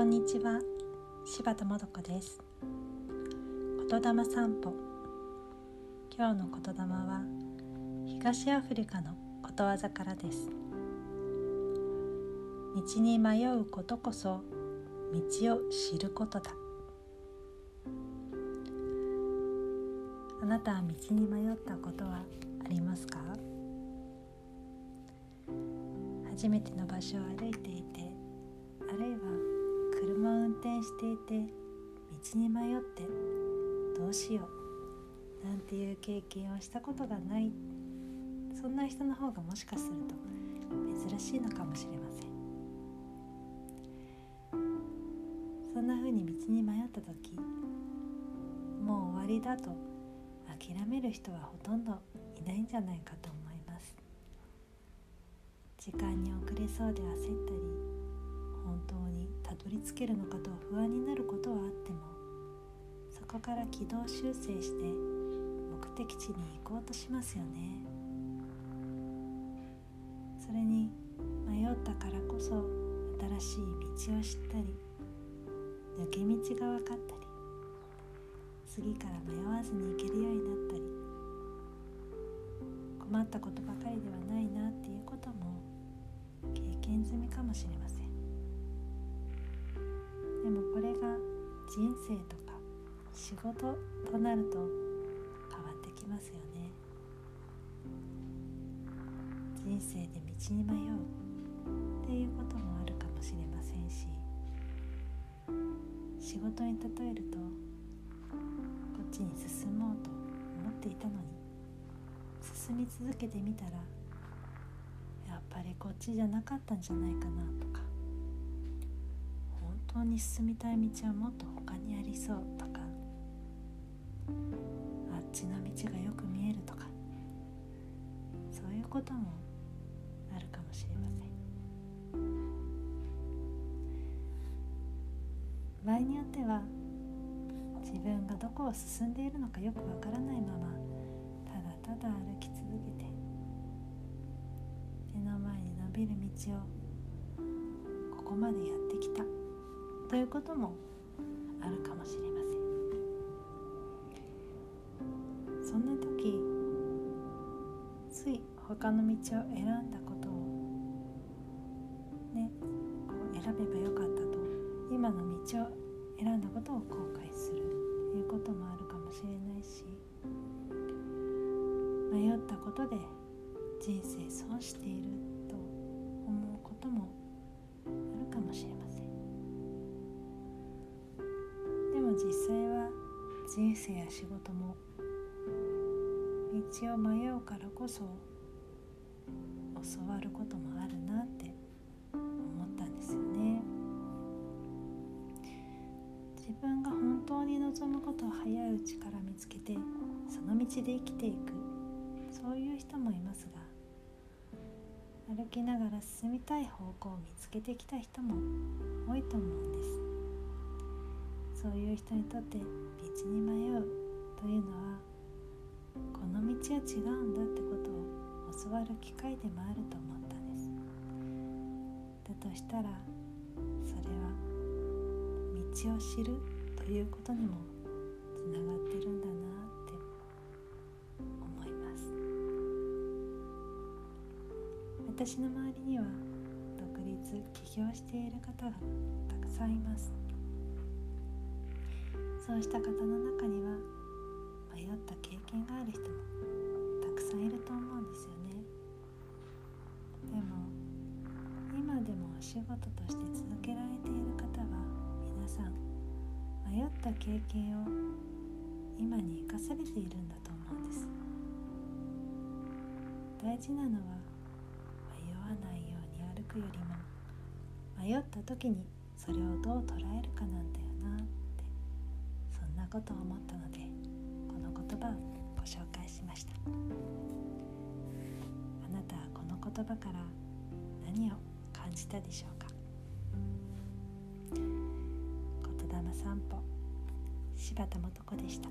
こんにちは。柴田もどこです。言霊散歩。今日の言霊は東アフリカのことわざからです。道に迷うことこそ道を知ることだ。あなたは道に迷ったことはありますか？初めての場所を歩いていて転していて道に迷ってどうしようなんていう経験をしたことがないそんな人の方がもしかすると珍しいのかもしれません。そんな風に道に迷った時もう終わりだと諦める人はほとんどいないんじゃないかと思います。時間に遅れそうで焦ったり本当にたどり着けるのかと不安になることはあってもそこから軌道修正して目的地に行こうとしますよね。それに迷ったからこそ新しい道を知ったり抜け道が分かったり次から迷わずに行けるようになったり困ったことばかりではないなっていうことも経験済みかもしれません。人生とか仕事となると変わってきますよね。人生で道に迷うっていうこともあるかもしれませんし仕事に例えるとこっちに進もうと思っていたのに進み続けてみたらやっぱりこっちじゃなかったんじゃないかなとか当に進みたい道はもっと他にありそうとか。あっちの道がよく見えるとか。そういうこともあるかもしれません。場合によっては自分がどこを進んでいるのかよくわからないままただただ歩き続けて目の前に伸びる道をここまでやってきた。ということもあるかもしれません。そんな時つい他の道を選んだことをねこう選べばよかったと今の道を選んだことを後悔するということもあるかもしれないし迷ったことで人生損していると思うことも人生や仕事も道を迷うからこそ教わることもあるなって思ったんですよね。自分が本当に望むことを早いうちから見つけてその道で生きていくそういう人もいますが歩きながら進みたい方向を見つけてきた人も多いと思うんです。そういう人にとって道に迷うというのはこの道は違うんだってことを教わる機会でもあると思ったんです。だとしたらそれは道を知るということにもつながってるんだなって思います。私の周りには独立起業している方がたくさんいます。そうした方の中には迷った経験がある人もたくさんいると思うんですよね。でも今でもお仕事として続けられている方は皆さん迷った経験を今に生かされているんだと思うんです。大事なのは迷わないように歩くよりも迷った時にそれをどう捉えるかなんだよことを思ったのでこの言葉をご紹介しました。あなたはこの言葉から何を感じたでしょうか？言霊散歩。柴田素子でした。